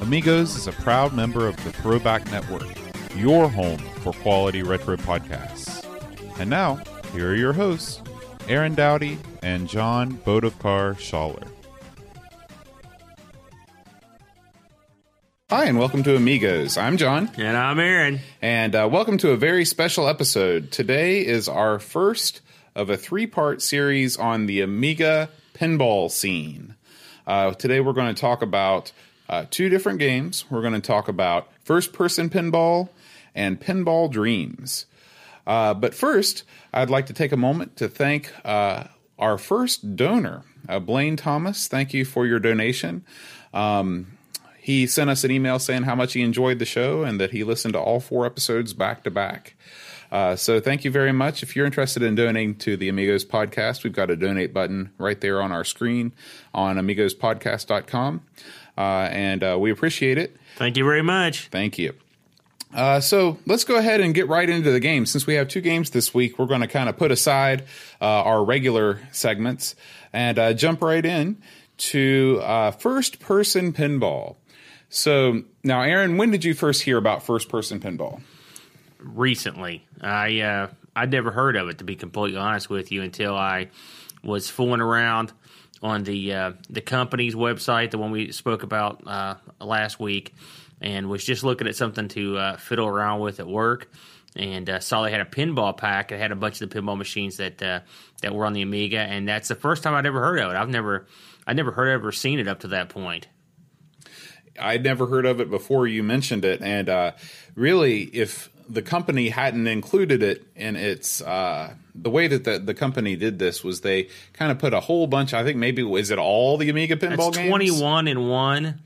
Amigos is a proud member of the Throwback Network, your home for quality retro podcasts. And now, here are your hosts, Aaron Dowdy and John Bodovkar Schaller. Hi, and welcome to Amigos. I'm John. And I'm Aaron. And uh, welcome to a very special episode. Today is our first of a three part series on the Amiga pinball scene. Uh, today we're going to talk about uh, two different games. We're going to talk about first person pinball and pinball dreams. Uh, but first, I'd like to take a moment to thank uh, our first donor, uh, Blaine Thomas. Thank you for your donation. Um, he sent us an email saying how much he enjoyed the show and that he listened to all four episodes back to back. Uh, so thank you very much. If you're interested in donating to the Amigos podcast, we've got a donate button right there on our screen on amigospodcast.com. Uh, and uh, we appreciate it. Thank you very much. Thank you. Uh, so let's go ahead and get right into the game. Since we have two games this week, we're going to kind of put aside uh, our regular segments and uh, jump right in to uh, first person pinball. So now, Aaron, when did you first hear about first person pinball? Recently, I uh, I'd never heard of it to be completely honest with you until I was fooling around on the uh, the company's website, the one we spoke about uh, last week, and was just looking at something to uh, fiddle around with at work, and uh, saw they had a pinball pack. It had a bunch of the pinball machines that uh, that were on the Amiga, and that's the first time I'd ever heard of it. I've never I'd never heard ever seen it up to that point. I'd never heard of it before you mentioned it, and uh, really, if the company hadn't included it in its uh, the way that the, the company did this was they kind of put a whole bunch. I think maybe is it all the Amiga pinball That's games? twenty one in one.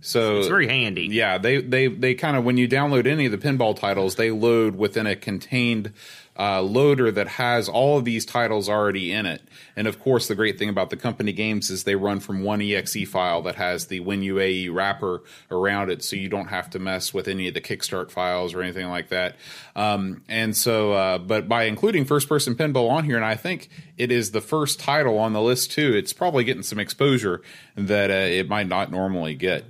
So It's very handy. Yeah, they they they kind of when you download any of the pinball titles, they load within a contained uh, loader that has all of these titles already in it. And of course, the great thing about the company games is they run from one exe file that has the WinUAE wrapper around it, so you don't have to mess with any of the Kickstart files or anything like that. Um, and so, uh, but by including first person pinball on here, and I think it is the first title on the list too, it's probably getting some exposure that uh, it might not normally get.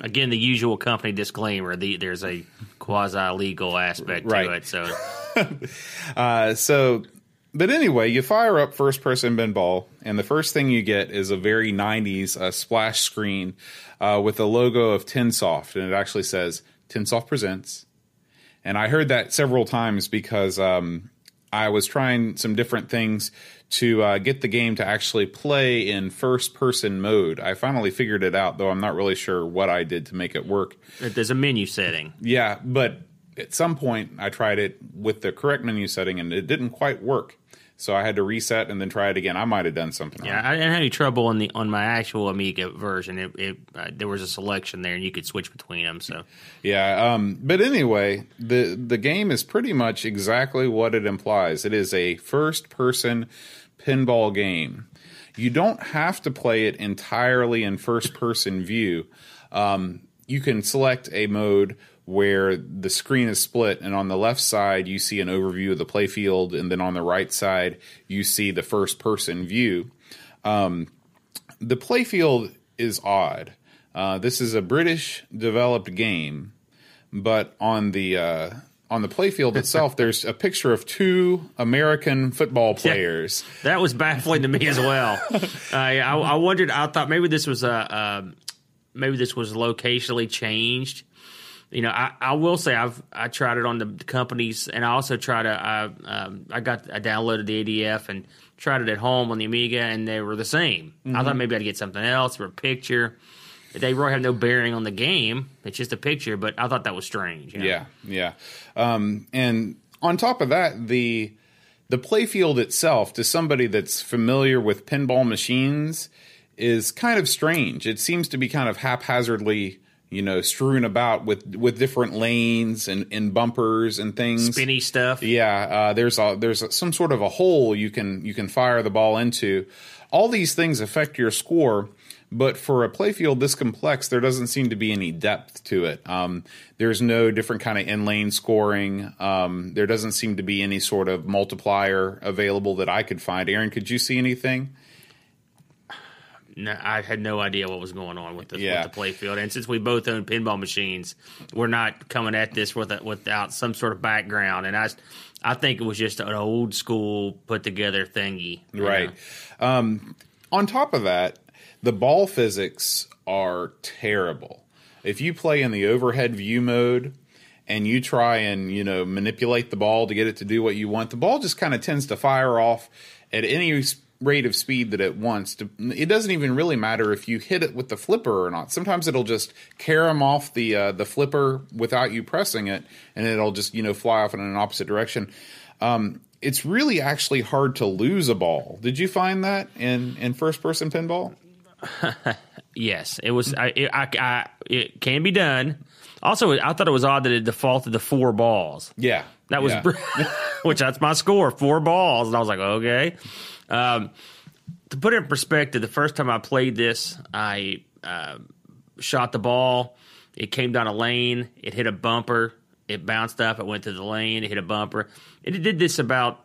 Again, the usual company disclaimer: the, there's a quasi legal aspect to it. So Uh, so, but anyway, you fire up first person pinball, and the first thing you get is a very 90s uh, splash screen uh, with the logo of Tynesoft, and it actually says Tynesoft Presents. And I heard that several times because um, I was trying some different things to uh, get the game to actually play in first person mode. I finally figured it out, though I'm not really sure what I did to make it work. there's a menu setting. Yeah, but at some point I tried it with the correct menu setting and it didn't quite work. So I had to reset and then try it again. I might have done something. Yeah. I didn't have any trouble on the on my actual Amiga version. It, it uh, there was a selection there, and you could switch between them. So Yeah, um, but anyway, the the game is pretty much exactly what it implies. It is a first person pinball game. You don't have to play it entirely in first person view. Um, you can select a mode where the screen is split, and on the left side you see an overview of the playfield, and then on the right side you see the first person view. Um, the playfield is odd. Uh, this is a British developed game, but on the uh, on the playfield itself, there's a picture of two American football players. that was baffling to me as well. I, I I wondered. I thought maybe this was a uh, maybe this was locationally changed. You know, I, I will say I've I tried it on the companies, and I also tried to I um, I got I downloaded the ADF and tried it at home on the Amiga, and they were the same. I thought maybe I'd get something else or a picture. They really have no bearing on the game. It's just a picture, but I thought that was strange. you know? Yeah, yeah. Um, and on top of that, the the playfield itself, to somebody that's familiar with pinball machines, is kind of strange. It seems to be kind of haphazardly you know, strewn about with with different lanes and, and bumpers and things. Spinny stuff. Yeah, uh, there's a there's a, some sort of a hole you can you can fire the ball into. All these things affect your score, but for a playfield this complex, there doesn't seem to be any depth to it. Um, there's no different kind of in lane scoring. Um, there doesn't seem to be any sort of multiplier available that I could find. Aaron, could you see anything? No, I had no idea what was going on with the, Yeah. with the playfield. And since we both own pinball machines, we're not coming at this with a, without some sort of background. And I, I think it was just an old school put together thingy. Right. Um, on top of that, the ball physics are terrible. If you play in the overhead view mode and you try and you know manipulate the ball to get it to do what you want, the ball just kind of tends to fire off at any rate of speed that it wants. To, it doesn't even really matter if you hit it with the flipper or not. Sometimes it'll just carom off the uh, the flipper without you pressing it, and it'll just you know fly off in an opposite direction. Um, it's really actually hard to lose a ball. Did you find that in in first person pinball? Yes, it was. I, it, I, I, it can be done. Also, I thought it was odd that it defaulted to four balls. Yeah, That was, yeah. br- which that's my score, four balls, and I was like, okay. Um, to put it in perspective, the first time I played this, I uh, shot the ball. It came down a lane. It hit a bumper. It bounced up. It went to the lane. It hit a bumper. It did this about,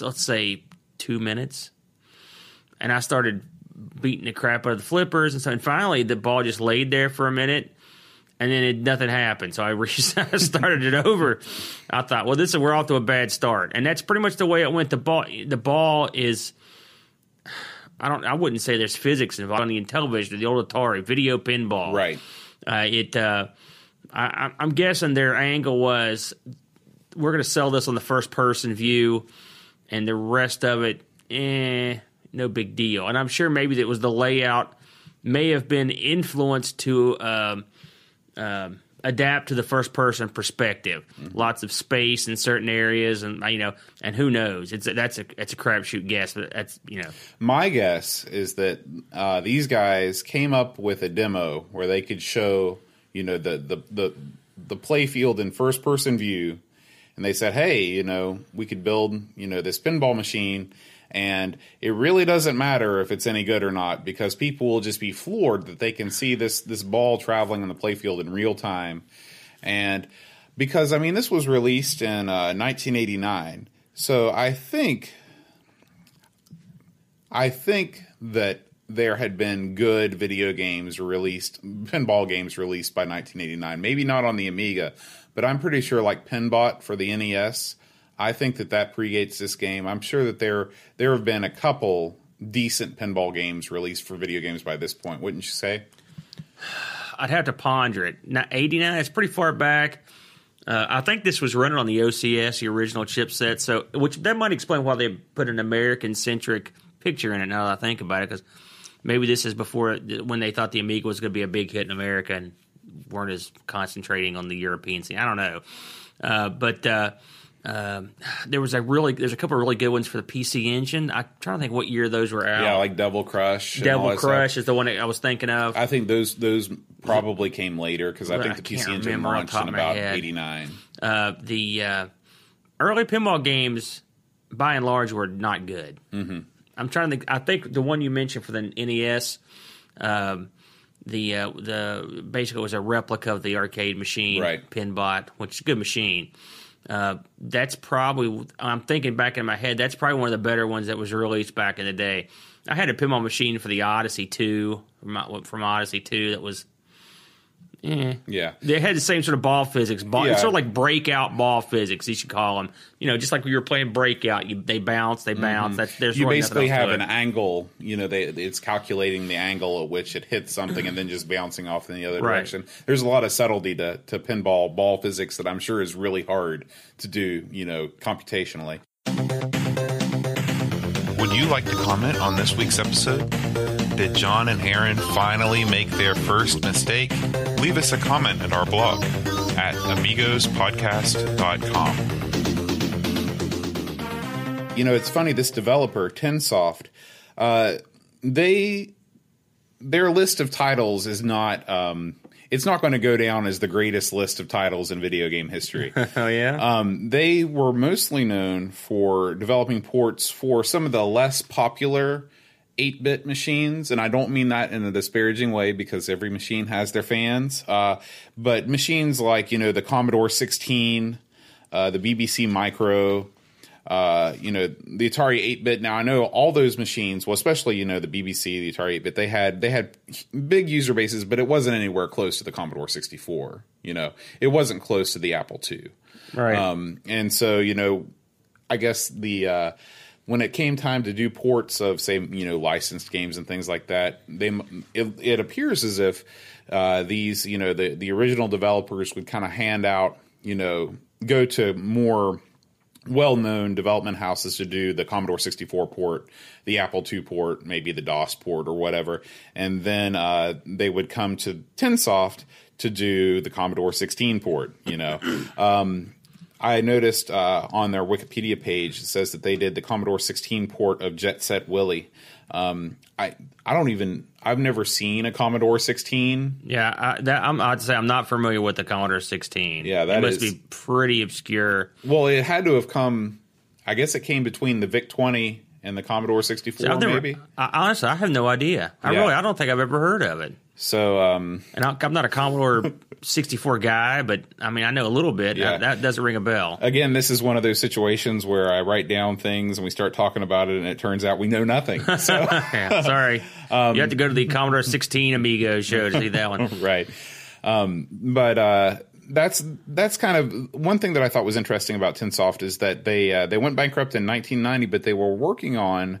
let's say, two minutes, and I started beating the crap out of the flippers, and so and finally the ball just laid there for a minute and then it, nothing happened. So I re- started it over. I thought, well, this is we're off to a bad start, and that's pretty much the way it went. The ball, the ball is. I don't. I wouldn't say there's physics involved on the television, the old Atari video pinball. right. Uh, it. Uh, I- I'm guessing their angle was we're going to sell this on the first person view, and the rest of it, eh, no big deal. And I'm sure maybe that was the layout may have been influenced to um, um, adapt to the first person perspective. Lots of space in certain areas, and you know, and who knows? It's a, that's a it's a crapshoot guess, but that's you know, My guess is that uh, these guys came up with a demo where they could show, you know, the the the the play field in first person view, and they said, hey, you know, we could build, you know, this pinball machine, and it really doesn't matter if it's any good or not because people will just be floored that they can see this this ball traveling on the playfield in real time, and because I mean this was released in uh, 1989, so I think I think that there had been good video games released, pinball games released by 1989. Maybe not on the Amiga, but I'm pretty sure like Pinbot for the NES. I think that that predates this game. I'm sure that there there have been a couple decent pinball games released for video games by this point. Wouldn't you say? I'd have to ponder it. Now, 89, it's pretty far back. Uh, I think this was running on the OCS, the original chipset. So, which that might explain why they put an American centric picture in it. Now that I think about it, because maybe this is before when they thought the Amiga was going to be a big hit in America and weren't as concentrating on the European scene. I don't know, uh, but. Uh, um, there was a really there's a couple of really good ones for the PC Engine. I'm trying to think what year those were out. Yeah, like Devil Crush. and all Devil that stuff. Crush is the one that I was thinking of. I think those those probably came later because I think I the PC Engine remember off the launched in about '89. uh, the uh, early pinball games, by and large, were not good. Mm-hmm. I'm trying to think. I think the one you mentioned for the NES, um, the uh, the basically was a replica of the arcade machine, Right. Pinbot, which is a good machine. Uh, that's probably I'm thinking back in my head. That's probably one of the better ones that was released back in the day. I had a pinball machine for the Odyssey two from, from Odyssey two that was eh, Yeah. they had the same sort of ball physics. Ball, Yeah. It's sort of like breakout ball physics. You should call them. You know, just like when you were playing breakout, you, they bounce, they bounce. That's there's Mm-hmm. you really basically have an angle you know they, it's calculating the angle at which it hits something and then just bouncing off in the other Right. direction there's a lot of subtlety to, to pinball ball physics that i'm sure is really hard to do you know computationally Would you like to comment on this week's episode? Did John and Aaron finally make their first mistake? Leave us a comment at our blog at amigospodcast.com. you know it's funny this developer Tynesoft uh, they their list of titles is not um, it's not going to go down as the greatest list of titles in video game history. Oh yeah. Um, they were mostly known for developing ports for some of the less popular 8 bit machines. And I don't mean that in a disparaging way because every machine has their fans. Uh, but machines like, you know, the Commodore 16, uh, the BBC Micro, uh, you know, the Atari 8 bit. Now I know all those machines, well, especially, you know, the BBC, the Atari 8 bit, they had, they had big user bases, but it wasn't anywhere close to the Commodore 64. You know, it wasn't close to the Apple II. right. Um, and so, you know, I guess the uh, when it came time to do ports of, say, you know, licensed games and things like that, they it, it appears as if uh, these, you know, the the original developers would kind of hand out, you know, go to more well-known development houses to do the Commodore 64 port, the Apple II port, maybe the DOS port or whatever, and then uh, they would come to Tynesoft to do the Commodore 16 port. You know, um, I noticed uh, on their Wikipedia page it says that they did the Commodore 16 port of Jet Set Willy. Um, I I don't even I've never seen a Commodore 16. yeah, I, that, I'm, I'd say I'm not familiar with the Commodore 16. Yeah, that it must is- be pretty obscure. Well, it had to have come. I guess it came between the VIC 20 and the Commodore 64, I've never, maybe. I, honestly, I have no idea. I Yeah. really, I don't think I've ever heard of it. So um, And I'm not a Commodore 64 guy, but I mean, I know a little bit. Yeah. That doesn't ring a bell. again, this is one of those situations where I write down things and we start talking about it, and it turns out we know nothing. So Yeah, sorry. Um, you have to go to the Commodore 16 Amigo show to see that one. right. Um, but uh, that's that's kind of one thing that I thought was interesting about Tynesoft is that they uh, they went bankrupt in 1990, but they were working on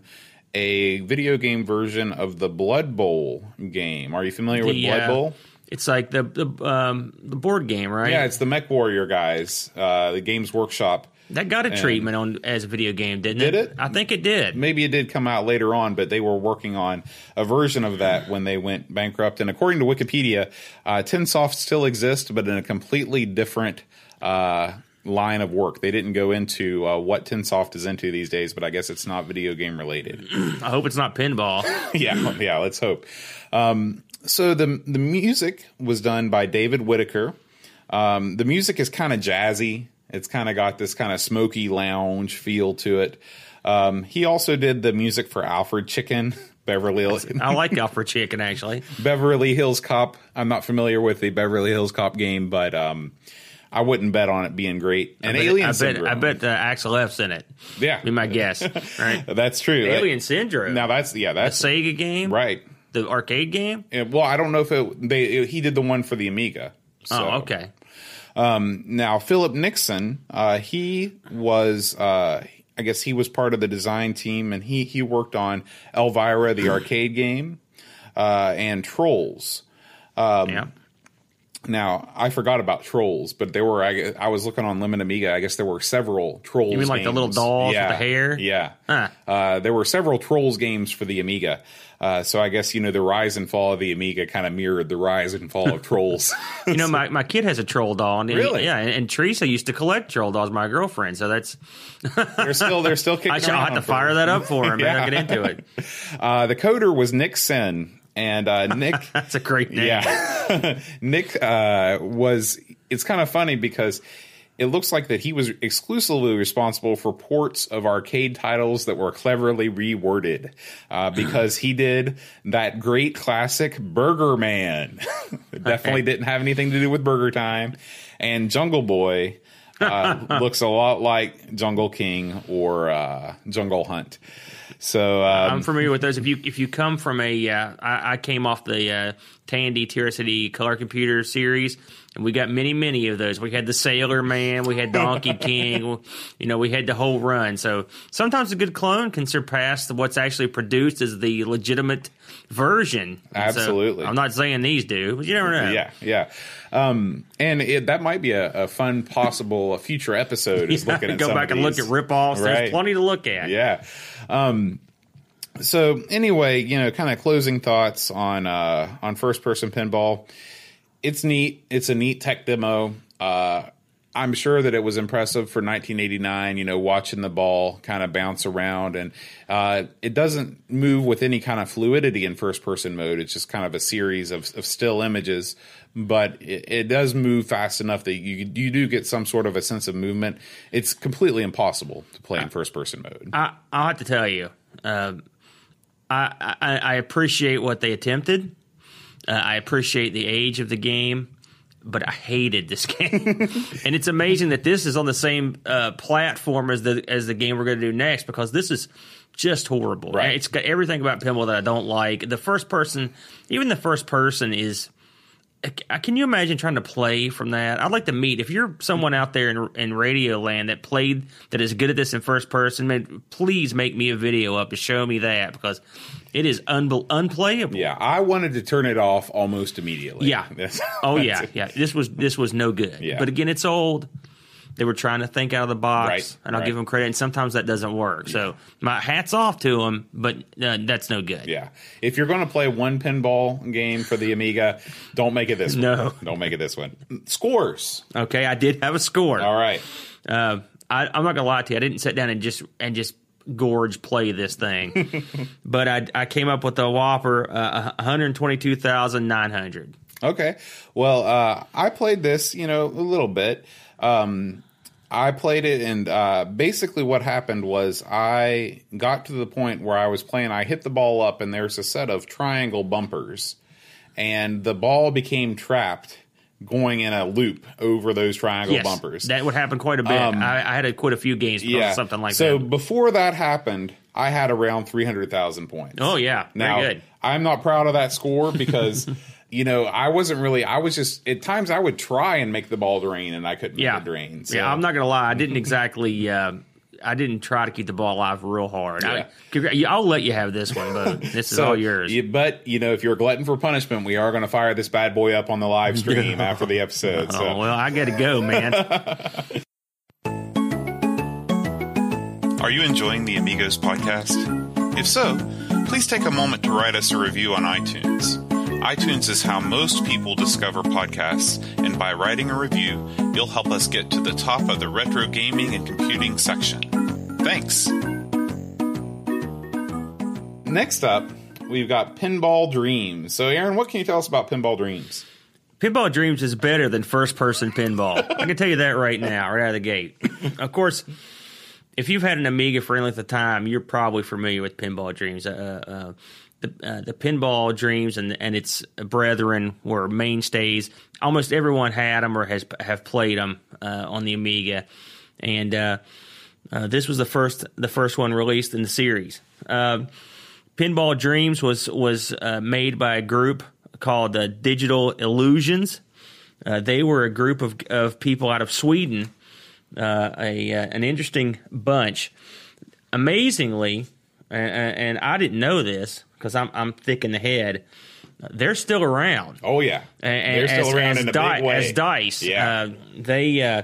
a video game version of the Blood Bowl game. Are you familiar with The, Blood uh, Bowl? It's like the the um, the board game, right? Yeah, it's the Mech Warrior guys, uh, the Games Workshop. that got a treatment on as a video game, didn't Did it? it? I think it did. Maybe it did come out later on, but they were working on a version of that when they went bankrupt. And according to Wikipedia, uh, Tynesoft still exists, but in a completely different uh, line of work. They didn't go into uh, what Tynesoft is into these days, but I guess it's not video game related. I hope it's not pinball. yeah, yeah. Let's hope. Um, so the the music was done by David Whitaker. Um, the music is kind of jazzy. It's kind of got this kind of smoky lounge feel to it. Um, he also did the music for Alfred Chicken, Beverly I like Alfred Chicken actually. Beverly Hills Cop. I'm not familiar with the Beverly Hills Cop game, but um, I wouldn't bet on it being great. And But Alien I bet Syndrome. I bet uh, Axel F's in it. yeah, Be my guess. Right. that's true. Alien Syndrome. Now that's yeah, the that's Sega game, right. The arcade game. Well, I don't know if it, they he did the one for the Amiga. So. Oh, okay. Now, Philip Nixon, uh, he was, uh, I guess he was part of the design team, and he he worked on Elvira, the arcade game, uh, and Trolls. Um, yeah. Now, I forgot about Trolls, but there were. I, I was looking on Lemon Amiga. I guess there were several Trolls. You mean like the little games. dolls with the hair? Yeah. Huh. Uh, there were several Trolls games for the Amiga. Uh, so I guess you know the rise and fall of the Amiga kind of mirrored the rise and fall of Trolls. You know, my, my kid has a troll doll. And Really? Yeah, and, and Teresa used to collect troll dolls, my girlfriend. So that's they're still they're still kicking. I shall around have to fire that up for him. Yeah. and I'll get into it. Uh, the coder was Nick Sen, and uh, Nick, That's a great name. yeah, Nick uh, was. It's kind of funny because it looks like that he was exclusively responsible for ports of arcade titles that were cleverly reworded, uh, because he did that great classic Burger Man. It Definitely didn't have anything to do with Burger Time, and Jungle Boy. uh, looks a lot like Jungle King or uh, Jungle Hunt. So um, I'm familiar with those. If you if you come from a, uh, I, I came off the uh, Tandy TRS-80 Color Computer series, and we got many many of those. We had the Sailor Man, we had Donkey King, you know, we had the whole run. So sometimes a good clone can surpass what's actually produced as the legitimate version. And so, Absolutely. I'm not saying these do, but you never know. Yeah, yeah. Um, and it, that might be a, a fun possible future episode is looking at go back and look at rip-offs. Right. There's plenty to look at. Yeah. Um, so anyway, you know, kind of closing thoughts on uh, on first person pinball. It's neat. It's a neat tech demo. Uh, I'm sure that it was impressive for 1989. You know, watching the ball kind of bounce around, and uh, it doesn't move with any kind of fluidity in first person mode. It's just kind of a series of, of still images, but it, it, does move fast enough that you you do get some sort of a sense of movement. It's completely impossible to play in first person mode. I, I'll have to tell you, uh, I, I, I appreciate what they attempted. Uh, I appreciate the age of the game but I hated this game. and it's amazing that this is on the same uh, platform as the as the game we're going to do next because this is just horrible. Right. It's got everything about pinball that I don't like. The first person, even the first person, is. Can you imagine trying to play from that? I'd like to meet if you're someone out there in, in radio land that played that is good at this in first person. Man, please make me a video up to show me that because it is unbe- unplayable. Yeah, I wanted to turn it off almost immediately. Yeah. That's- oh that's yeah, it. yeah. This was this was no good. Yeah. But again, it's old. They were trying to think out of the box, Right, and I'll right. give them credit. And sometimes that doesn't work. So my hats off to them, but uh, that's no good. Yeah. If you're going to play one pinball game for the Amiga, don't make it this one. No. Don't make it this one. Scores. Okay, I did have a score. All right. Uh, I, I'm not gonna lie to you. I didn't sit down and just and just gorge play this thing, but I I came up with a whopper uh, 122,900. Okay. Well, uh, I played this, you know, a little bit. Um, I played it, and uh, basically what happened was I got to the point where I was playing. I hit the ball up, and there's a set of triangle bumpers, and the ball became trapped going in a loop over those triangle Yes, bumpers. that would happen quite a bit. I, I had to quit a few games because of something like so that. So before that happened, I had around 300,000 points. Oh yeah, Now. I'm not proud of that score because, you know, I wasn't really, I was just, at times I would try and make the ball drain and I couldn't yeah. make it drain. So. Yeah, I'm not gonna lie. I didn't exactly. Uh, I didn't try to keep the ball alive real hard. Yeah. I, I'll let you have this one, but this is all yours. you- but, you know, if you're a glutton for punishment, we are going to fire this bad boy up on the live stream after the episode. So. Oh well, I got to go, man. Are you enjoying the Amigos podcast? If so, please take a moment to write us a review on iTunes. iTunes is how most people discover podcasts, and by writing a review, you'll help us get to the top of the retro gaming and computing section. Thanks. Next up, we've got Pinball Dreams. So, Aaron, what can you tell us about Pinball Dreams? Pinball Dreams is better than first person pinball. I can tell you that right now, right out of the gate. Of course, if you've had an Amiga for any length of time, you're probably familiar with Pinball Dreams. Uh, uh, the, uh, the Pinball Dreams and and its brethren were mainstays. Almost everyone had them or has have played them uh, on the Amiga, and uh, uh, this was the first the first one released in the series. Uh, Pinball Dreams was was uh, made by a group called Digital Illusions. They were a group of of people out of Sweden, a an interesting bunch. Amazingly, and I didn't know this because I'm I'm thick in the head. They're still around. Oh, yeah. And- They're still as- around as in a Di- big way. As dice, Yeah. uh, they uh,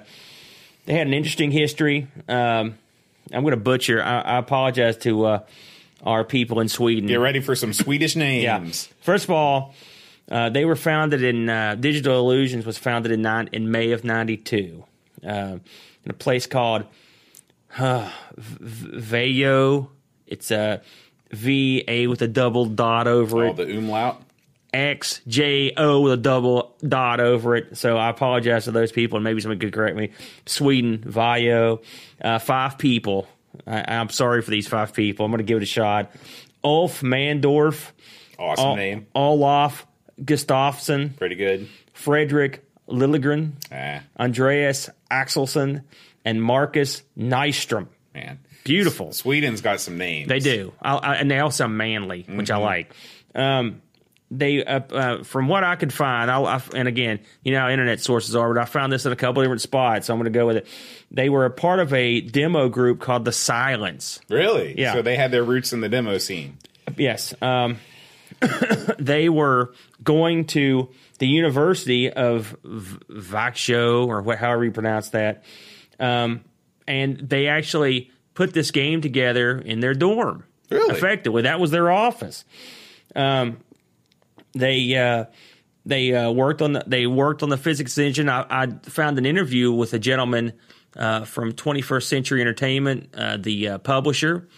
they had an interesting history. Um, I'm going to butcher. I, I apologize to uh, our people in Sweden. Get ready for some Swedish Yeah. names. First of all, uh, they were founded in uh, Digital Illusions was founded in nine, in May of '92 uh, in a place called uh, V- Vayo. It's a V A with a double dot over Oh, it. the umlaut. X J O with a double dot over it. So I apologize to those people, and maybe someone could correct me. Sweden, Vajo, uh, five people. I, I'm sorry for these five people. I'm going to give it a shot. Ulf Mandorff, Awesome Ol- name. Olaf Gustafsson, Pretty good. Frederick Liliegren, Ah, Andreas Axelsson, and Marcus Nystrom. man. Beautiful. Sweden's got some names. They do, I, I, and they all sound manly, which I like. Um, they, uh, uh, from what I could find, I'll, I, and again, you know how internet sources are, but I found this in a couple different spots, so I'm going to go with it. They were a part of a demo group called the Silents. Really? Yeah. So they had their roots in the demo scene. Yes, um, they were going to the University of V- Vaxio, or wh- however you pronounce that, um, and they actually put this game together in their dorm. Really? Effectively, that was their office. Um, they uh, they uh, worked on the, they worked on the physics engine. I, I found an interview with a gentleman uh, from 21st Century Entertainment, uh, the uh, publisher.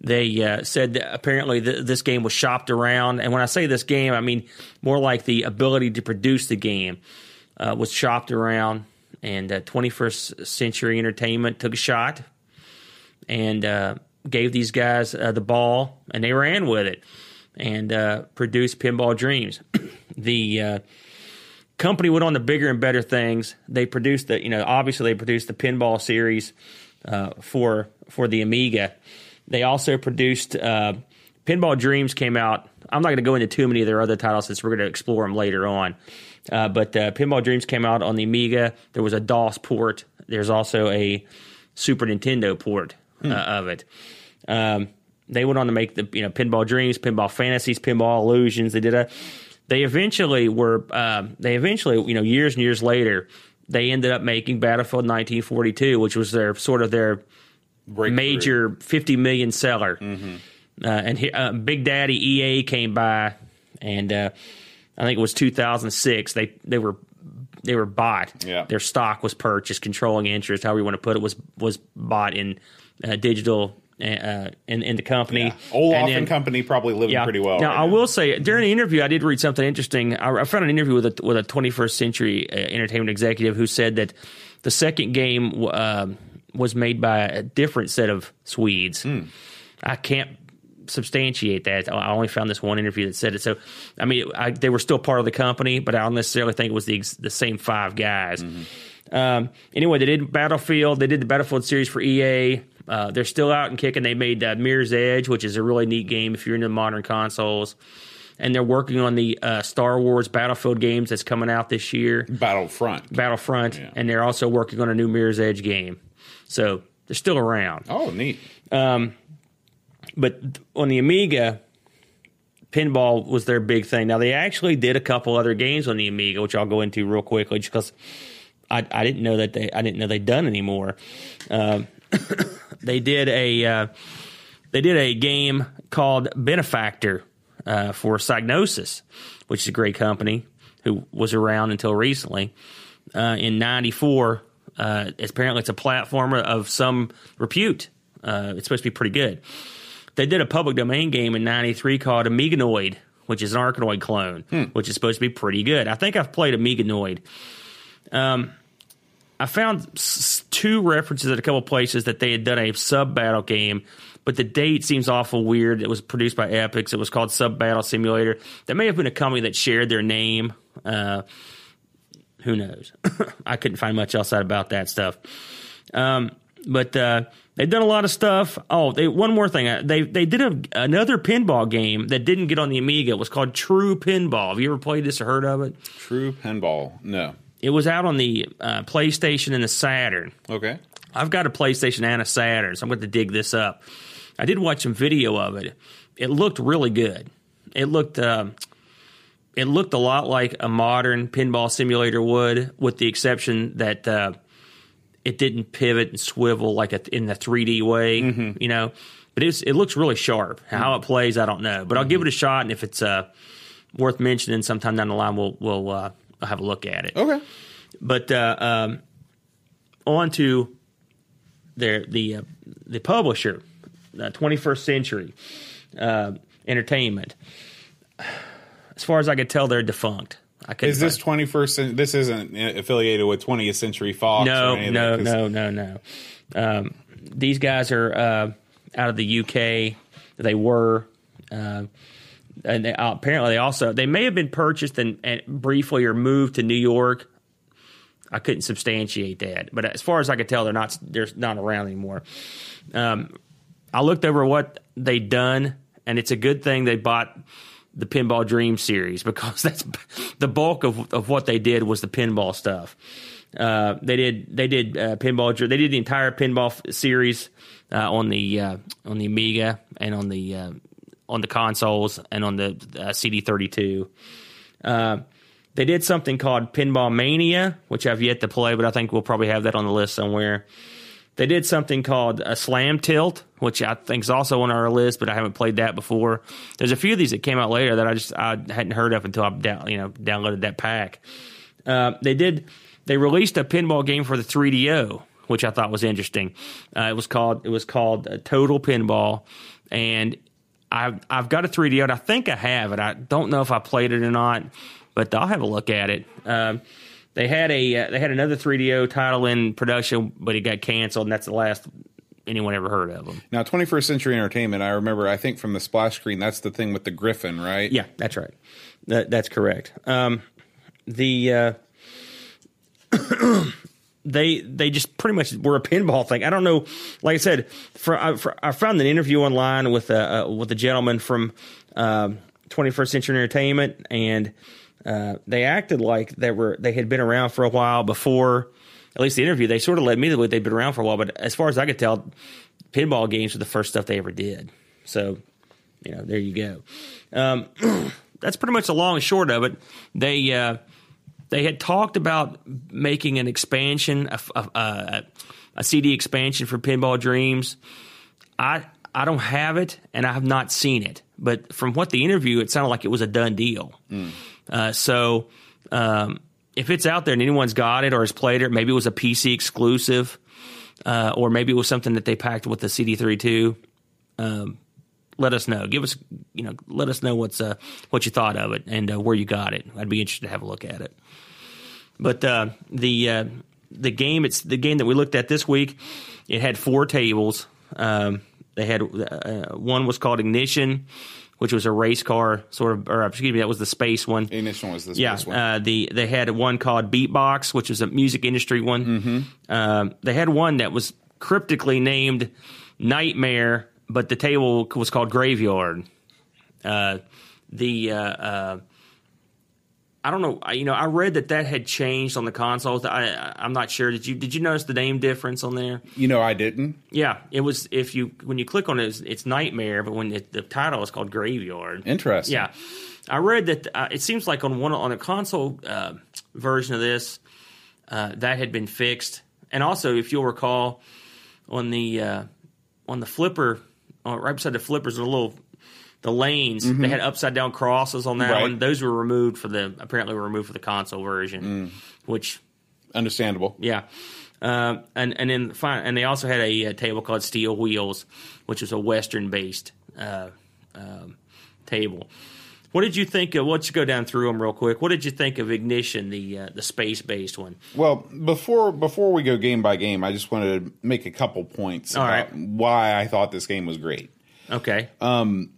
They uh, said that apparently th- this game was shopped around, and when I say this game, I mean more like the ability to produce the game uh, was shopped around. And 21st Century Entertainment took a shot and gave these guys the ball, and they ran with it and produced Pinball Dreams. the uh, company went on to bigger and better things. They produced the, you know, obviously they produced the pinball series uh, for for the Amiga. They also produced uh, Pinball Dreams came out. I'm not going to go into too many of their other titles since we're going to explore them later on. Uh, but uh, Pinball Dreams came out on the Amiga. There was a DOS port. There's also a Super Nintendo port uh, hmm. of it. Um, they went on to make the you know Pinball Dreams, Pinball Fantasies, Pinball Illusions. They did a they eventually were uh, they eventually you know years and years later they ended up making Battlefield 1942, which was their sort of their major 50 million seller. Mm-hmm. Uh, and he, uh, Big Daddy EA came by, and uh, I think it was 2006. They they were they were bought. Yeah. Their stock was purchased, controlling interest, however you want to put it, was was bought in uh, digital uh, in, in the company. Yeah. Olaf and, then, and, company probably living yeah. pretty well. Now, right I now. will say during the interview, I did read something interesting. I, I found an interview with a with a 21st century uh, entertainment executive who said that the second game uh, was made by a different set of Swedes. Mm. I can't substantiate that. I only found this one interview that said it. So, I mean, I, they were still part of the company, but I don't necessarily think it was the the same five guys. Mm-hmm. Um, anyway, they did Battlefield. They did the Battlefield series for EA. Uh, they're still out and kicking. They made uh, Mirror's Edge, which is a really neat game if you're into modern consoles. And they're working on the uh, Star Wars Battlefield games that's coming out this year. Battlefront. Battlefront. Yeah. And they're also working on a new Mirror's Edge game. So they're still around. Oh, neat. Um, but on the Amiga, pinball was their big thing. Now, they actually did a couple other games on the Amiga, which I'll go into real quickly just because I, I didn't know that they I didn't know they'd done anymore. Um, they did a uh, they did a game called Benefactor uh, for Psygnosis, which is a great company who was around until recently. Uh, in '94, uh, apparently it's a platformer of some repute. Uh, it's supposed to be pretty good. They did a public domain game in '93 called Amiganoid, which is an Arkanoid clone, hmm. which is supposed to be pretty good. I think I've played Amiganoid. Um, I found two references at a couple places that they had done a sub battle game, but the date seems awful weird. It was produced by Epyx. It was called Sub Battle Simulator. That may have been a company that shared their name. Uh, who knows? I couldn't find much else out about that stuff. Um, but uh, they've done a lot of stuff. Oh, they, one more thing. Uh, they they did a, another pinball game that didn't get on the Amiga. It was called True Pinball. Have you ever played this or heard of it? True Pinball. No. It was out on the uh, PlayStation and the Saturn. Okay. I've got a PlayStation and a Saturn, so I'm going to dig this up. I did watch some video of it. It looked really good. It looked uh, it looked a lot like a modern pinball simulator would, with the exception that uh, it didn't pivot and swivel like a, in the 3D way, mm-hmm. you know. But it's, it looks really sharp. How mm-hmm. it plays, I don't know, but I'll give it a shot, and if it's uh, worth mentioning sometime down the line, we'll we'll uh, have a look at it. Okay. But uh, um, on to their the uh, the publisher, uh, 21st Century uh, Entertainment. As far as I could tell, they're defunct. I Is this twenty first? This isn't affiliated with 20th Century Fox. No, no, no, no, no. Um, these guys are uh, out of the UK. They were. And they, uh, apparently they also they may have been purchased and, and, briefly or moved to New York. I couldn't substantiate that, but as far as I could tell, they're not they're not around anymore. Um, I looked over what they'd done, and it's a good thing they bought the Pinball Dream series because that's the bulk of of what they did was the pinball stuff. Uh, they did they did uh, pinball they did the entire pinball series uh, on the uh, on the Amiga and on the uh, on the consoles and on the uh, CD32. Uh, they did something called Pinball Mania, which I've yet to play, but I think we'll probably have that on the list somewhere. they did something called a slam tilt, which I think is also on our list, but I haven't played that before. There's a few of these that came out later that I just I hadn't heard of until I down, you know downloaded that pack. Uh, they did they released a pinball game for the 3DO, which I thought was interesting. Uh, it was called it was called uh, Total Pinball, and I've I've got a 3DO. And I think I have it. I don't know if I played it or not, but I'll have a look at it. Um, they had a uh, they had another 3DO title in production, but it got canceled, and that's the last anyone ever heard of them. Now, 21st Century Entertainment, I remember, I think from the splash screen, that's the thing with the Griffin, right? Yeah, that's right. That, that's correct. Um, the uh, they they just pretty much were a pinball thing. I don't know. Like I said, for, I, for, I found an interview online with a uh, with a gentleman from um, 21st Century Entertainment, and uh, they acted like they were they had been around for a while before. At least the interview, they sort of led me to believe they'd been around for a while. But as far as I could tell, pinball games were the first stuff they ever did. So, you know, there you go. Um, that's pretty much the long and short of it. They uh, they had talked about making an expansion, a, a, a, CD expansion for Pinball Dreams. I I don't have it, and I have not seen it. But from what the interview, it sounded like it was a done deal. Mm. Uh, so um, if it's out there and anyone's got it or has played it, maybe it was a PC exclusive, uh, or maybe it was something that they packed with the CD32. Um, let us know. Give us, you know, let us know what's uh, what you thought of it and uh, where you got it. I'd be interested to have a look at it. But uh, the uh, the game, it's the game that we looked at this week. It had four tables. Um, they had uh, one was called Ignition, which was a race car sort of, or excuse me, that was the space one. Ignition was the space yeah, one. Uh, the they had one called Beatbox, which was a music industry one. Mm-hmm. Uh, they had one that was cryptically named Nightmare, but the table was called Graveyard. Uh, the uh, uh, I don't know. You know, I read that that had changed on the consoles. I, I'm not sure. Did you Did you notice the name difference on there? You know, I didn't. Yeah, it was. If you when you click on it, it's, it's Nightmare, but when it, the title is called Graveyard. Interesting. Yeah, I read that. Uh, it seems like on one on a console uh, version of this, uh, that had been fixed, and also if you'll recall, on the uh, on the flipper, uh, right beside the flippers, a little the lanes. Mm-hmm. They had upside down crosses on that right. one. Those were removed for the apparently were removed for the console version, mm. which understandable. Yeah. Uh, and and then fine, and they also had a, a, table called Steel Wheels, which was a Western based uh, um, table. What did you think of? Let's go down through them real quick. What did you think of Ignition, the uh, the space based one? Well, before before we go game by game, I just wanted to make a couple points All about right. why I thought this game was great. Okay. Um,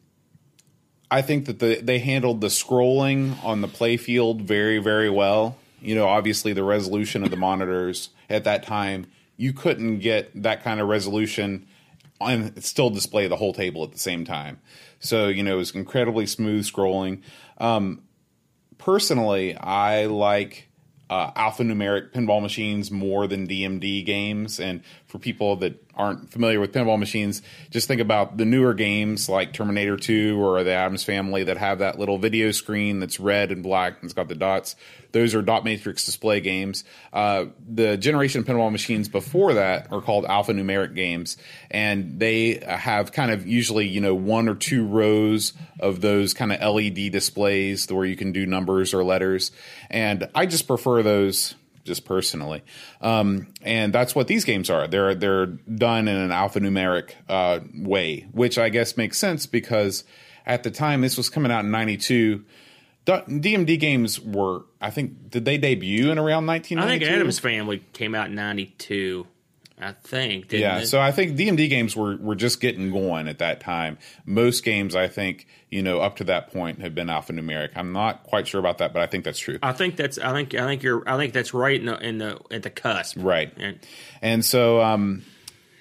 I think that the, they handled the scrolling on the playfield very, very well. You know, obviously the resolution of the monitors at that time, you couldn't get that kind of resolution and still display the whole table at the same time. So, you know, it was incredibly smooth scrolling. Um, personally, I like uh, alphanumeric pinball machines more than DMD games. And for people that aren't familiar with pinball machines, just think about the newer games like Terminator 2 or the Addams Family that have that little video screen that's red and black and it's got the dots. Those are dot matrix display games. Uh, the generation of pinball machines before that are called alphanumeric games, and they have kind of usually you know one or two rows of those kind of LED displays where you can do numbers or letters. And I just prefer those just personally. Um, and that's what these games are. They're they're done in an alphanumeric uh, way, which I guess makes sense because at the time this was coming out in '92. DMD games were, I think, did they debut in around 1992? I think Addams Family came out in 92. I think. yeah, it? so I think DMD games were were just getting going at that time. Most games, I think, you know, up to that point have been alphanumeric. I'm not quite sure about that, but I think that's true. I think that's. I think. I think you're. I think that's right in the, in the at the cusp. Right. And, and so, um,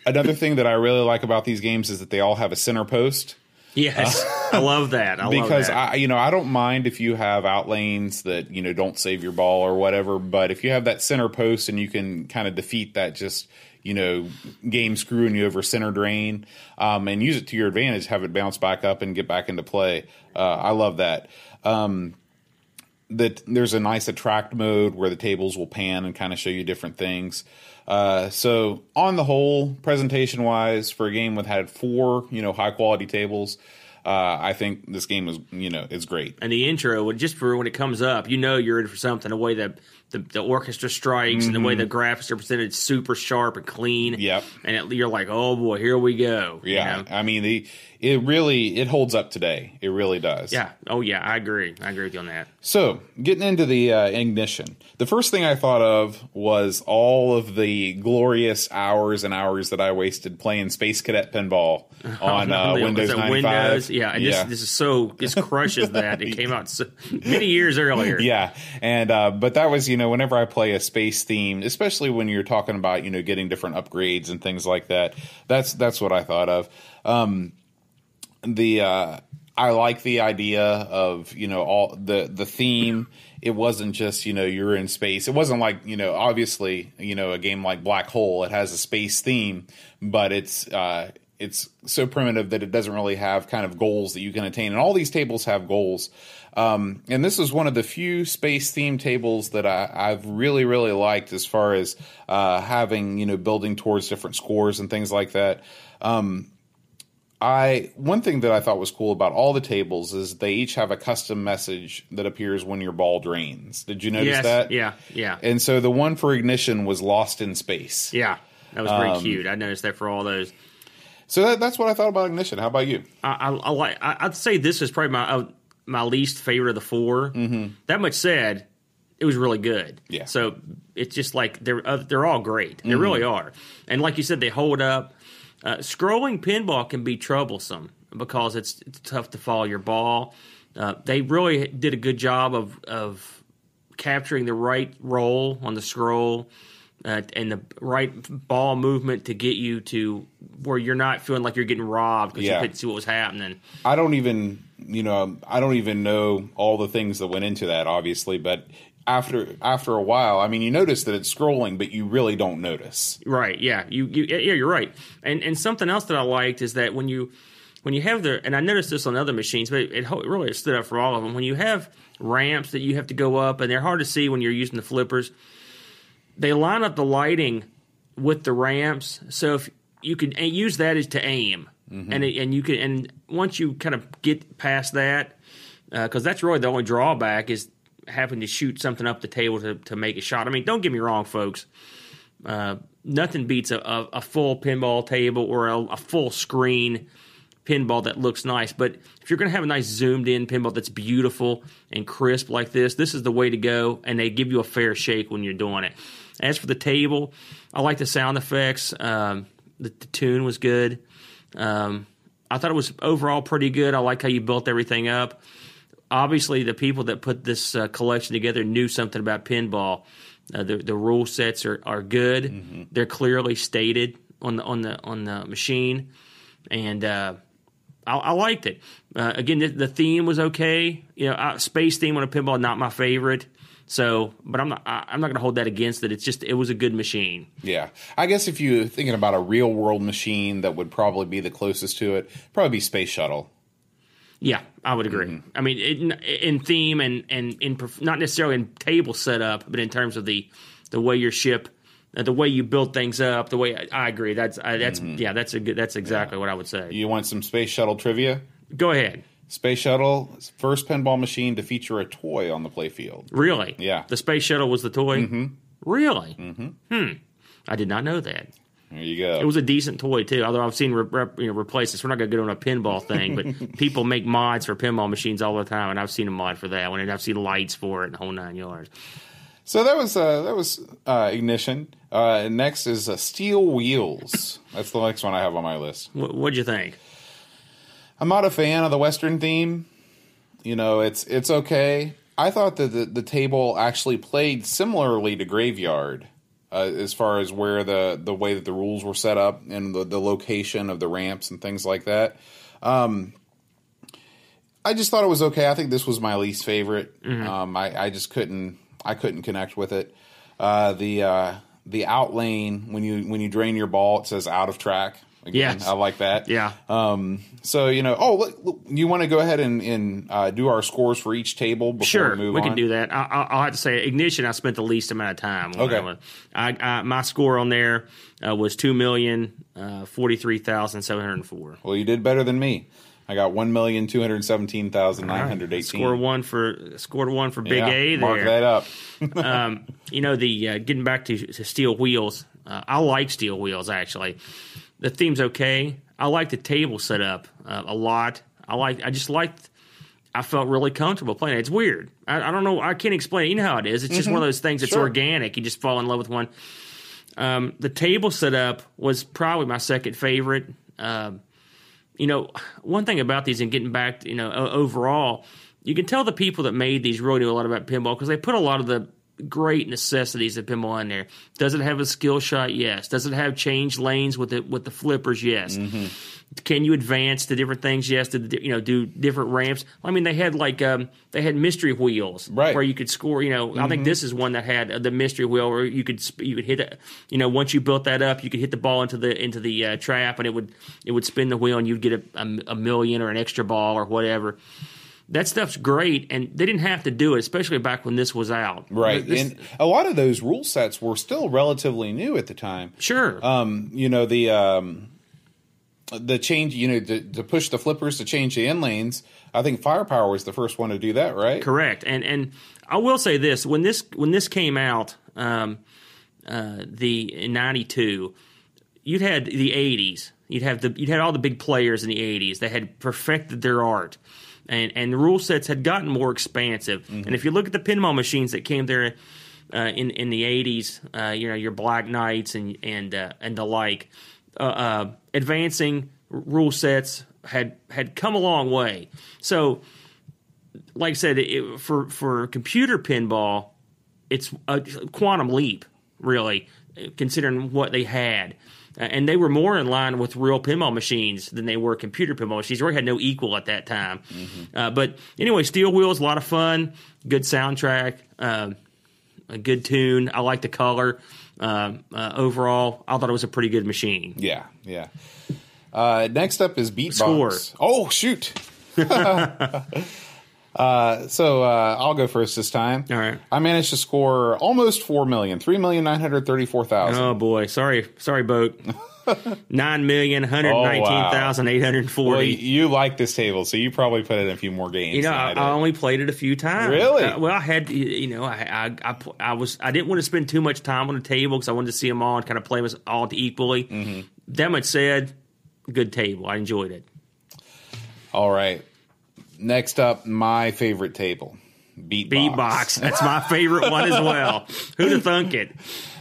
another thing that I really like about these games is that they all have a center post. Yes, uh, I love that. I because that. I, you know, I don't mind if you have outlanes that you know don't save your ball or whatever, but if you have that center post and you can kind of defeat that just you know, game screwing you over center drain, um, and use it to your advantage. Have it bounce back up and get back into play. Uh, I love that. Um, that there's a nice attract mode where the tables will pan and kind of show you different things. Uh, so on the whole, presentation wise, for a game with had four, you know, high quality tables, uh, I think this game is, you know, is great. And the intro, just for when it comes up, you know you're in for something. The way that the, the orchestra strikes and the way the graphics are presented, super sharp and clean. Mm-hmm. Yep. And it, you're like, oh boy, here we go. you Yeah, know? I mean, the it really it holds up today. It really does. Yeah. Oh yeah, I agree. I agree with you on that. So, getting into the uh, ignition, the first thing I thought of was all of the glorious hours and hours that I wasted playing Space Cadet Pinball on uh, Windows 95. Yeah. And This, this is so this crushes that. It came out so, many years earlier. yeah, and uh, but that was you know whenever I play a space theme, especially when you're talking about you know getting different upgrades and things like that. That's that's what I thought of. Um, the uh, I like the idea of you know all the the theme. It wasn't just you know you're in space. It wasn't like you know obviously you know a game like Black Hole. It has a space theme, but it's uh, it's so primitive that it doesn't really have kind of goals that you can attain. And all these tables have goals. Um, and this is one of the few space theme tables that I, I've really, really liked as far as uh, having, you know, building towards different scores and things like that. Um, I one thing that I thought was cool about all the tables is they each have a custom message that appears when your ball drains. Did you notice Yes. that? Yeah. Yeah. And so the one for ignition was lost in space. yeah. That was pretty Um, cute. I noticed that for all those. So that, that's what I thought about ignition. How about you? I, I, I like. I'd say this is probably my uh, my least favorite of the 4 Mm-hmm. That much said, it was really good. Yeah. So it's just like they're uh, they're all great. They really are. And like you said, they hold up. Uh, scrolling pinball can be troublesome because it's, it's tough to follow your ball. Uh, they really did a good job of of capturing the right roll on the scroll. Uh, and the right ball movement to get you to where you're not feeling like you're getting robbed because Yeah. you couldn't see what was happening. I don't even, you know, I don't even know all the things that went into that, obviously. But after after a while, I mean, you notice that it's scrolling, but you really don't notice. Right. Yeah. You. You. Yeah. You're right. And and something else that I liked is that when you when you have the and I noticed this on other machines, but it, it really stood out for all of them. When you have ramps that you have to go up and they're hard to see when you're using the flippers, they line up the lighting with the ramps, so if you can use that as to aim, mm-hmm. and it, and you can and once you kind of get past that, uh, because that's really the only drawback is having to shoot something up the table to, to make a shot. I mean, don't get me wrong, folks. Uh, nothing beats a, a, a full pinball table or a, a full screen pinball that looks nice. But if you're going to have a nice zoomed in pinball that's beautiful and crisp like this, this is the way to go. And they give you a fair shake when you're doing it. As for the table, I like the sound effects. Um, the, the tune was good. Um, I thought it was overall pretty good. I like how you built everything up. Obviously, the people that put this uh, collection together knew something about pinball. Uh, the the rule sets are, are good. They're clearly stated on the on the on the machine, and uh, I, I liked it. Uh, again, the, the theme was okay. You know, uh, space theme on a pinball not my favorite. So, but I'm not I, I'm not going to hold that against it. It's just it was a good machine. Yeah, I guess if you're thinking about a real world machine that would probably be the closest to it, probably be Space Shuttle. Yeah, I would agree. I mean, in, in theme and and in not necessarily in table setup, but in terms of the the way your ship, uh, the way you build things up, the way I, I agree. That's I, that's yeah, that's a good. That's exactly what I would say. You want some Space Shuttle trivia? Go ahead. Space Shuttle first pinball machine to feature a toy on the playfield. Really? Yeah. The space shuttle was the toy. Mm-hmm. Really? Mm-hmm. Hmm. I did not know that. There you go. It was a decent toy too. Although I've seen re- rep, you know replace We're not going to get on a pinball thing, but people make mods for pinball machines all the time, and I've seen a mod for that one, and I've seen lights for it, and the whole nine yards. So that was uh, that was uh, ignition. Uh, next is uh, steel wheels. That's the next one I have on my list. What, what'd you think? I'm not a fan of the Western theme. You know, it's it's okay. I thought that the, the table actually played similarly to Graveyard, uh, as far as where the the way that the rules were set up and the, the location of the ramps and things like that. Um, I just thought it was okay. I think this was my least favorite. Um, I, I just couldn't I couldn't connect with it. Uh, the uh, the out lane when you when you drain your ball, it says out of track. Again, Yes. I like that. Yeah. Um, so you know, oh, look, look, you want to go ahead and, and uh, do our scores for each table before Sure, we move we can do that. I, I, I'll have to say, ignition. I spent the least amount of time. on Okay. that. I, I my score on there uh, was two million uh, forty three thousand seven hundred four. Well, you did better than me. I got one million two hundred seventeen thousand nine hundred eighteen. Score one for scored one for Big yeah, A there. Mark that up. um, you know the uh, getting back to, to steel wheels. Uh, I like steel wheels actually. The theme's okay. I like the table setup uh, a lot. I like. I just liked. I felt really comfortable playing it. It's weird. I, I don't know. I can't explain. it. You know how it is. It's just one of those things that's Sure. organic. You just fall in love with one. Um, the table setup was probably my second favorite. Um, you know, one thing about these and getting back, you know, overall, you can tell the people that made these really knew a lot about pinball because they put a lot of the great necessities of pinball in there. Does it have a skill shot? Yes. Does it have change lanes with the with the flippers? Yes. Can you advance to different things? Yes. To you know do different ramps? I mean, they had like um, they had mystery wheels Right. where you could score. You know, I think this is one that had uh, the mystery wheel where you could you could hit it. You know, once you built that up, you could hit the ball into the into the uh, trap, and it would it would spin the wheel, and you'd get a, a, a million or an extra ball or whatever. That stuff's great, and they didn't have to do it, especially back when this was out. Right. This- and a lot of those rule sets were still relatively new at the time. sure. Um, you know, the um, the change, you know, to, to push the flippers to change the in lanes. I think Firepower was the first one to do that, right? Correct. And and I will say this: when this when this came out, um, uh, the '92, you'd had the '80s. You'd have the you'd had all the big players in the '80s. They had perfected their art, and and the rule sets had gotten more expansive. And if you look at the pinball machines that came there. Uh, in in the '80s, uh, you know your Black Knights and and uh, and the like, uh, uh, advancing r- rule sets had had come a long way. So like I said, it, for for computer pinball, it's a quantum leap, really, considering what they had. And they were more in line with real pinball machines than they were computer pinball machines. They really had no equal at that time. Uh, but anyway, Steel Wheels, a lot of fun, good soundtrack, uh, a good tune. I like the color. Um uh, overall, I thought it was a pretty good machine. Yeah, yeah. Uh, next up is Beatbox. Score. Oh shoot. uh, so uh, I'll go first this time. All right. I managed to score almost four million, three million nine hundred thirty-four thousand. Oh boy, sorry, sorry, boat. Nine million hundred nineteen thousand eight hundred Well, you like this table, so you probably put in a few more games. You know, I, I. Only played it a few times. Really? Uh, well, I had, you- you know, I, I, I, I was, I didn't want to spend too much time on the table because I wanted to see them all and kind of play them all equally. Mm-hmm. That much said, good table. I enjoyed it. All right. Next up, my favorite table, Beatbox. Beatbox. That's my favorite one as well. Who'd have thunk it?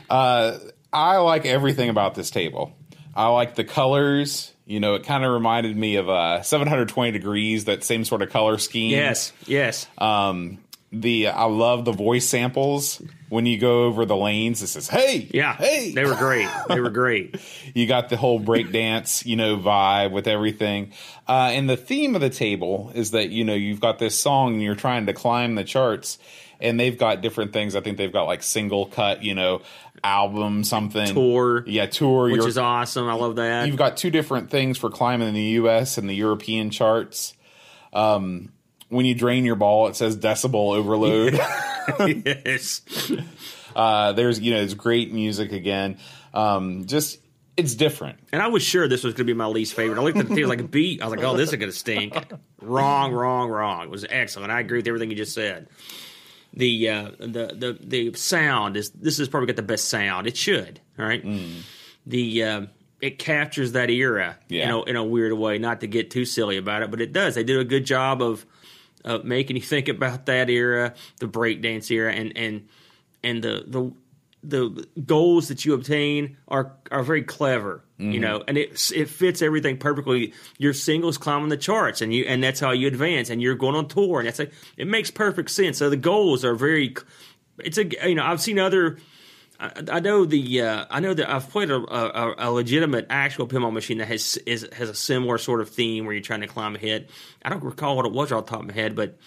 I like everything about this table. I like the colors. You know, it kind of reminded me of uh, 720 degrees, that same sort of color scheme. Yes, yes. Um, the I love the voice samples when you go over the lanes. It says, "Hey, yeah, hey." they were great. They were great. you got the whole breakdance, you know, vibe with everything. Uh, and the theme of the table is that you know you've got this song and you're trying to climb the charts, and they've got different things. I think they've got like single cut, you know, album something Tour. yeah, tour. Which is awesome. I love that. you've got two different things for climbing in the U.S. and the European charts. Um, when you drain your ball, it says decibel overload. yes. uh, there's you know it's great music again. Um, just it's different. And I was sure this was going to be my least favorite. I looked at the thing like a beat. I was like, "Oh, this is going to stink." wrong, wrong, wrong. It was excellent. I agree with everything you just said. The uh, the the the sound is this has probably got the best sound. It should. All right. The uh, it captures that era Yeah. in a, in a weird way. Not to get too silly about it, but it does. They did a good job of of making you think about that era, the breakdance era, and and and the the the goals that you obtain are are very clever, you mm-hmm. know, and it it fits everything perfectly. Your singles climbing the charts, and you and that's how you advance, and you're going on tour, and that's a, it makes perfect sense. So the goals are very. It's a you know I've seen other. I, I know the uh, I know that I've played a, a, a legitimate actual pinball machine that has is, has a similar sort of theme where you're trying to climb a hit. I don't recall what it was off the top of my head, but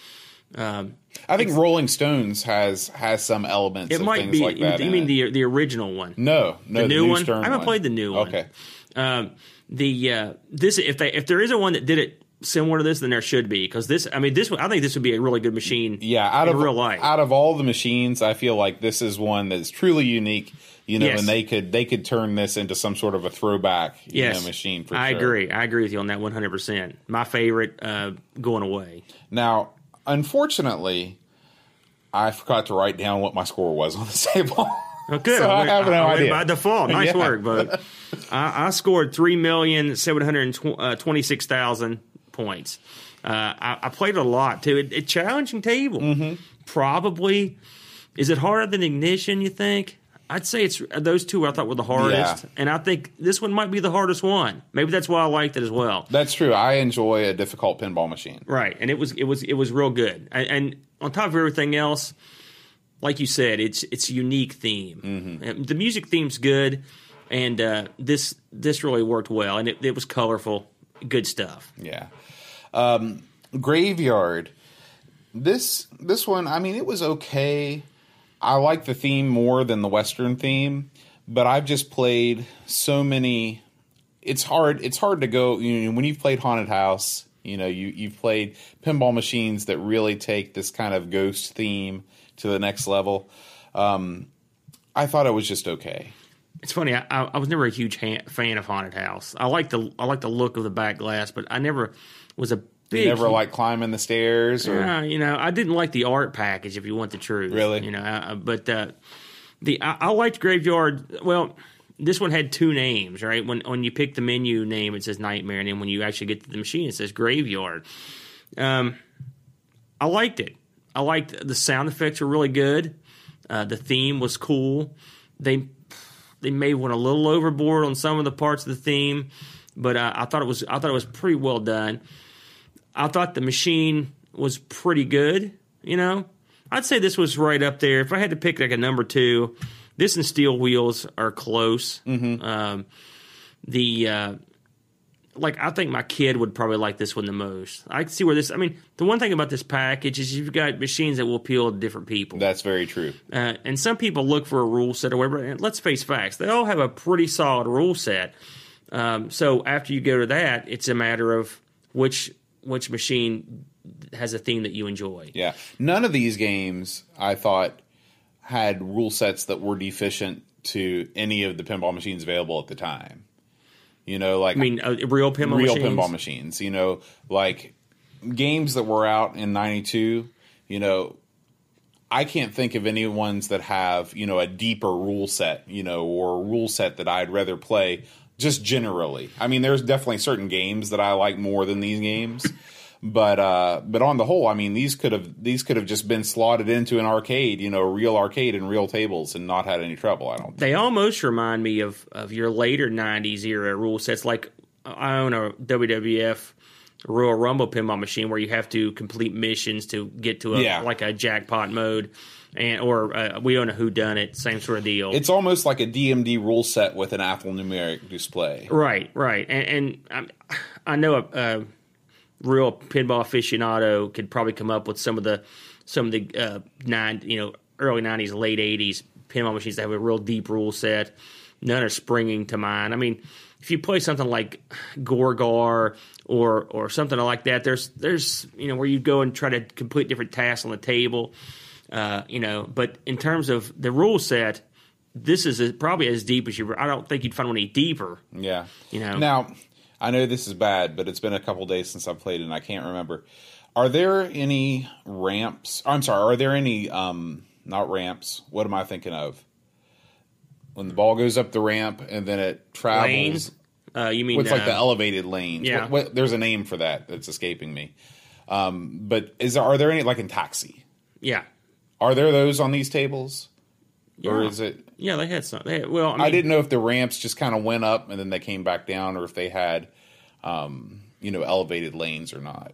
Um, I think Rolling Stones has has some elements. it of might things be. like that. you in mean it. the the original one? no, no, the new one? Stern I haven't played the new one. Okay, Um, the uh, this if they if there is a one that did it similar to this, then there should be because this. I mean, this. I think this would be a really good machine. yeah. Out in of real life. out of all the machines, I feel like this is one that's truly unique. You know, Yes. and they could they could turn this into some sort of a throwback you yes, know, machine. For I sure. agree. I agree with you on that one hundred percent. My favorite uh, going away. Now, unfortunately, I forgot to write down what my score was on the table. Oh, good. So I have no went idea. By default, nice Yeah. work. But I, I scored three million seven hundred twenty six thousand points. Uh, I, I played a lot too. It, it challenging table. Mm-hmm. Probably. Is it harder than Ignition? You think? I'd say it's those two. I thought were the hardest, Yeah. and I think this one might be the hardest one. Maybe that's why I liked it as well. That's true. I enjoy a difficult pinball machine. Right, and it was it was it was real good. And, and on top of everything else, like you said, it's it's a unique theme. Mm-hmm. The music theme's good, and uh, this this really worked well, and it, it was colorful, good stuff. Yeah. Um, Graveyard. This this one, I mean, it was okay. I like the theme more than the Western theme, but I've just played so many. It's hard. It's hard to go. You know, when you've played Haunted House, you know, you you've played pinball machines that really take this kind of ghost theme to the next level. Um, I thought it was just okay. It's funny. I, I was never a huge ha- fan of Haunted House. I like the I like the look of the back glass, but I never was a big. You never like climbing the stairs or Uh, you know, I didn't like the art package. If you want the truth, Really? you know. Uh, but uh, the I, I liked Graveyard. Well, this one had two names, right? When when you pick the menu name, it says Nightmare, and then when you actually get to the machine, it says Graveyard. Um, I liked it. I liked the sound effects were really good. Uh, the theme was cool. They they may went a little overboard on some of the parts of the theme, but uh, I thought it was I thought it was pretty well done. I thought the machine was pretty good. You know, I'd say this was right up there. If I had to pick like a number two, this and Steel Wheels are close. Um, the uh, like I think my kid would probably like this one the most. I can see where this. I mean, the one thing about this package is you've got machines that will appeal to different people. That's very true. Uh, and some people look for a rule set or whatever. And let's face facts; they all have a pretty solid rule set. Um, so after you go to that, it's a matter of which which machine has a theme that you enjoy. Yeah. None of these games I thought had rule sets that were deficient to any of the pinball machines available at the time. You know, like I mean, uh, real pinball real machines. pinball machines, you know, like games that were out in 92, you know, I can't think of any ones that have, you know, a deeper rule set, you know, or a rule set that I'd rather play just generally. I mean, there's definitely certain games that I like more than these games. But uh, but on the whole, I mean, these could have these could have just been slotted into an arcade, you know, a real arcade and real tables, and not had any trouble. I don't. think. They almost remind me of of your later '90s era rule sets. Like I own a WWF Royal Rumble pinball machine where you have to complete missions to get to a Yeah. like a jackpot mode, and or uh, we own a Who Dunnit, same sort of deal. It's almost like a DMD rule set with an alphanumeric display. Right, right, and, and I, I know a, a real pinball aficionado could probably come up with some of the some of the uh, nine, you know, early '90s, late '80s pinball machines that have a real deep rule set. None are springing to mind. I mean, if you play something like Gorgar or or something like that, there's there's you know where you go and try to complete different tasks on the table, uh, you know. But in terms of the rule set, this is as- probably as deep as you. I don't think you'd find one any deeper. Yeah. You know. Now, I know this is bad, but it's been a couple days since I've played it and I can't remember. Are there any ramps? I'm sorry, are there any um not ramps. What am I thinking of? When the ball goes up the ramp and then it travels Lanes? Uh, you mean What's like uh, the elevated lanes? yeah. What, what, there's a name for that that's escaping me. Um, but is there, are there any like in taxi? Yeah, Are there those on these tables, or is it? yeah, they had some. They had, well, I, mean, I didn't know if the ramps just kind of went up and then they came back down, or if they had, um, you know, elevated lanes or not.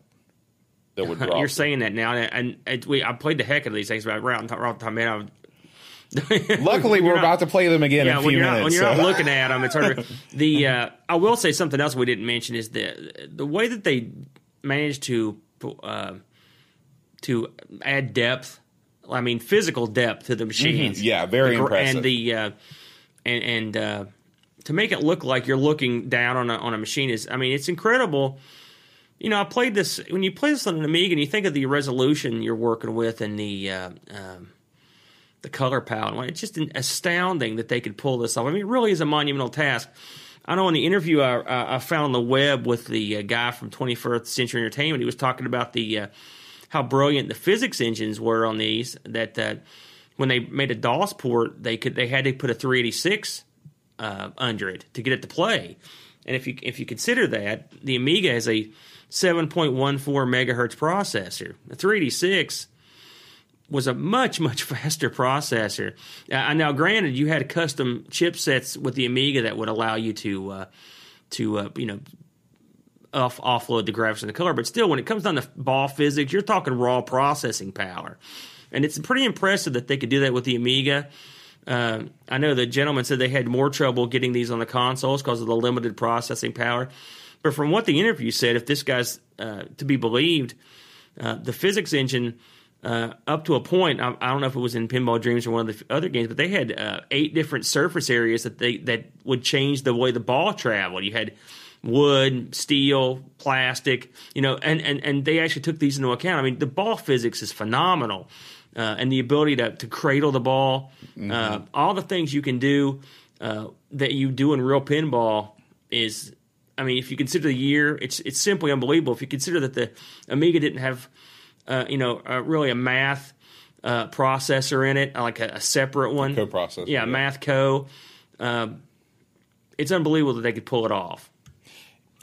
That would drop. You're saying that now, and, and, we I played the heck out of these things, but top, right on top, man, Luckily, we're not- about to play them again in yeah, a when few you're, not, when minutes. you're not looking at them, it's hard. To, the uh, I will say something else we didn't mention is the the way that they managed to uh, to add depth. I mean, physical depth to the machines. Mm-hmm. Yeah, very The impressive. And the uh, and and uh, to make it look like you're looking down on a on a machine is. I mean, it's incredible. You know, I played this when you play this on an Amiga, and you think of the resolution you're working with and the uh, um, the color palette. It's just astounding that they could pull this off. I mean, it really is a monumental task. I know in the interview I, I found on the web with the uh, guy from 21st Century Entertainment, he was talking about the uh, how brilliant the physics engines were on these. That uh, when they made a DOS port, they could they had to put a 386 uh, under it to get it to play. And if you if you consider that the Amiga has a 7.14 megahertz processor, a 386 was a much much faster processor. Uh, now, granted, you had custom chipsets with the Amiga that would allow you to uh, to uh, you know off, offload the graphics and the color, but still, when it comes down to ball physics, you're talking raw processing power, and it's pretty impressive that they could do that with the Amiga. Uh, I know the gentleman said they had more trouble getting these on the consoles because of the limited processing power. But from what the interview said, if this guy's uh, to be believed, uh, the physics engine uh, up to a point. I, I, don't know if it was in Pinball Dreams or one of the other games, but they had uh, eight different surface areas that they that would change the way the ball traveled. You had wood, steel, plastic, you know, and, and, and they actually took these into account. I mean, the ball physics is phenomenal. Uh, and the ability to, to cradle the ball, mm-hmm. all the things you can do uh, that you do in real pinball is I mean, if you consider the year, it's it's simply unbelievable. If you consider that the Amiga didn't have, uh, you know, uh, really a math uh, processor in it, like a, a separate one, Co-processor, yeah, yeah. Math Co. Um, it's unbelievable that they could pull it off.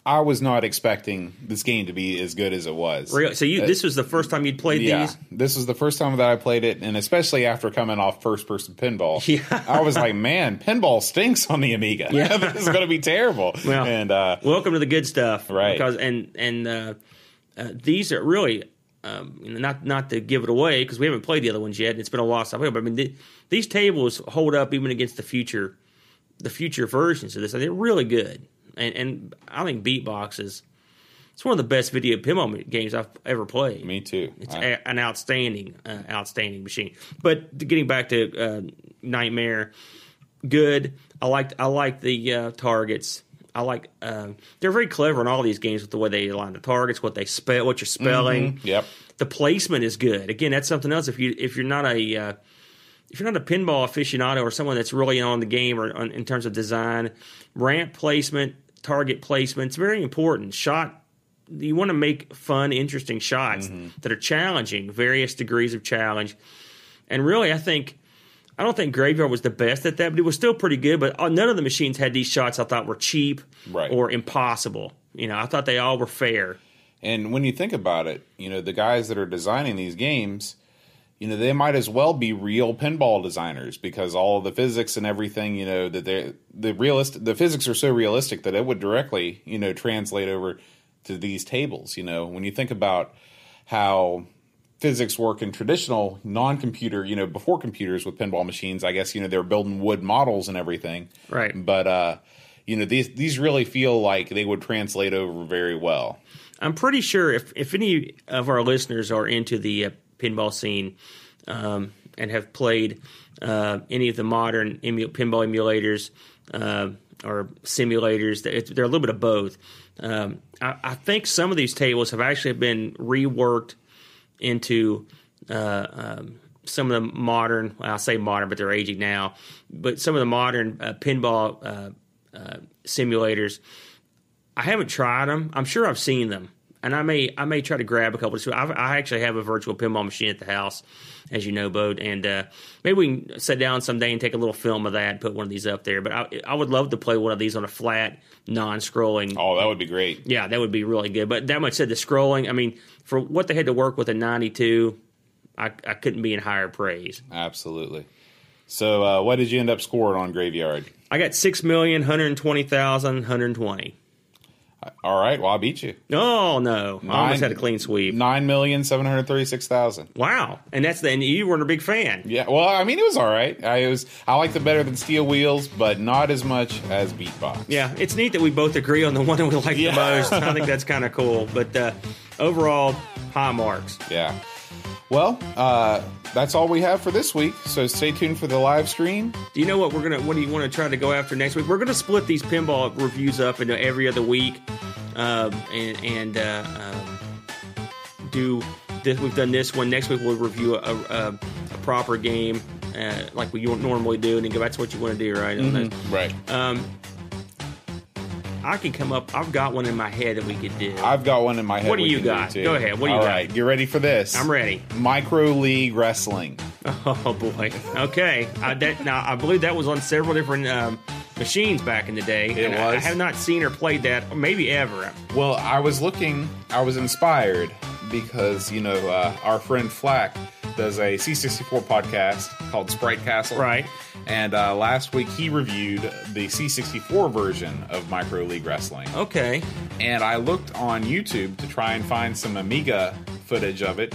I was not expecting this game to be as good as it was. Really? So you, this was the first time you'd played Yeah, these? this was the first time that I played it, and especially after coming off first person pinball, Yeah. I was like, "Man, pinball stinks on the Amiga. Yeah. this is going to be terrible." Well, and uh, Welcome to the good stuff, Right. Because and and uh, uh, these are really um, not not to give it away because we haven't played the other ones yet. and It's been a while since I played, but I mean th- these tables hold up even against the future the future versions of this. They're really good, and and I think Beatbox is it's one of the best video pinball games I've ever played. me too. It's I- a, an outstanding, uh, outstanding machine. But getting back to uh, Nightmare, good. I liked I like the uh, targets. I like um, they're very clever in all these games with the way they align the targets, what they spell, what you're spelling. yep. The placement is good. Again, that's something else. If you if you're not a uh, if you're not a pinball aficionado or someone that's really on the game or on, in terms of design, ramp placement, target placement, it's very important. Shot you want to make fun, interesting shots that are challenging, various degrees of challenge. And really, I think I don't think Graveyard was the best at that, but it was still pretty good. But uh, none of the machines had these shots I thought were cheap Right. or impossible. You know, I thought they all were fair. And when you think about it, you know, the guys that are designing these games, you know, they might as well be real pinball designers because all of the physics and everything, you know, that they the realist the physics are so realistic that it would directly, you know, translate over to these tables, you know. When you think about how physics work in traditional non-computer, you know, before computers with pinball machines, I guess, you know, they're building wood models and everything. Right. But uh you know, these these really feel like they would translate over very well. I'm pretty sure if, if any of our listeners are into the uh, pinball scene um, and have played uh, any of the modern emu- pinball emulators uh, or simulators, they're they're a little bit of both. Um, I, I think some of these tables have actually been reworked into uh, um, some of the modern, well, I'll say modern, but they're aging now, but some of the modern uh, pinball uh, uh, simulators. I haven't tried them. I'm sure I've seen them, and I may I may try to grab a couple. So I, I actually have a virtual pinball machine at the house, as you know, Bode, and uh, maybe we can sit down someday and take a little film of that, and put one of these up there. But I, I would love to play one of these on a flat, non-scrolling. Oh, that would be great. Yeah, that would be really good. But that much said, the scrolling. I mean, for what they had to work with in '92, I, I couldn't be in higher praise. Absolutely. So, uh, what did you end up scoring on Graveyard? I got six million hundred twenty thousand hundred twenty. All right, well, I beat you. Oh no! I almost had a clean sweep. Nine million seven hundred thirty-six thousand. Wow, and that's the and you weren't a big fan. Yeah, well, I mean, it was all right. I was I liked it better than Steel Wheels, but not as much as Beatbox. Yeah, it's neat that we both agree on the one that we like Yeah. the most. I think that's kind of cool. But uh, overall, high marks. yeah. Well, uh, that's all we have for this week. So stay tuned for the live stream. Do you know what we're gonna? What do you want to try to go after next week? We're gonna split these pinball reviews up into every other week, um, and and uh, um, do this. We've done this one. Next week we'll review a, a, a proper game uh, like we normally do, and then go. That's what you want to do, right? Right. Um, I can come up. I've got one in my head that we could do. I've got one in my head. What do you got? too. Go ahead. What do you All got? right, you ready for this? I'm ready. Micro League Wrestling. Oh boy. Okay. I, that, now I believe that was on several different um, machines back in the day. It and I- I have not seen or played that, or maybe ever. Well, I was looking, I was inspired because, you know, uh, our friend Flack does a C64 podcast called Sprite Castle. Right. And uh, last week he reviewed the C64 version of Micro League Wrestling. Okay. And I looked on YouTube to try and find some Amiga footage of it,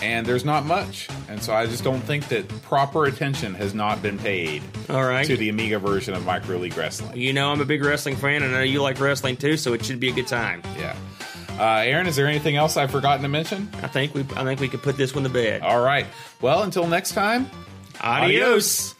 and there's not much. And so I just don't think that proper attention has not been paid All right. to the Amiga version of Micro League Wrestling. You know, I'm a big wrestling fan, and I know you like wrestling too, so it should be a good time. Yeah. Uh, Aaron, is there anything else I've forgotten to mention? I think we, I think we could put this one to bed. All right. Well, until next time. Adios.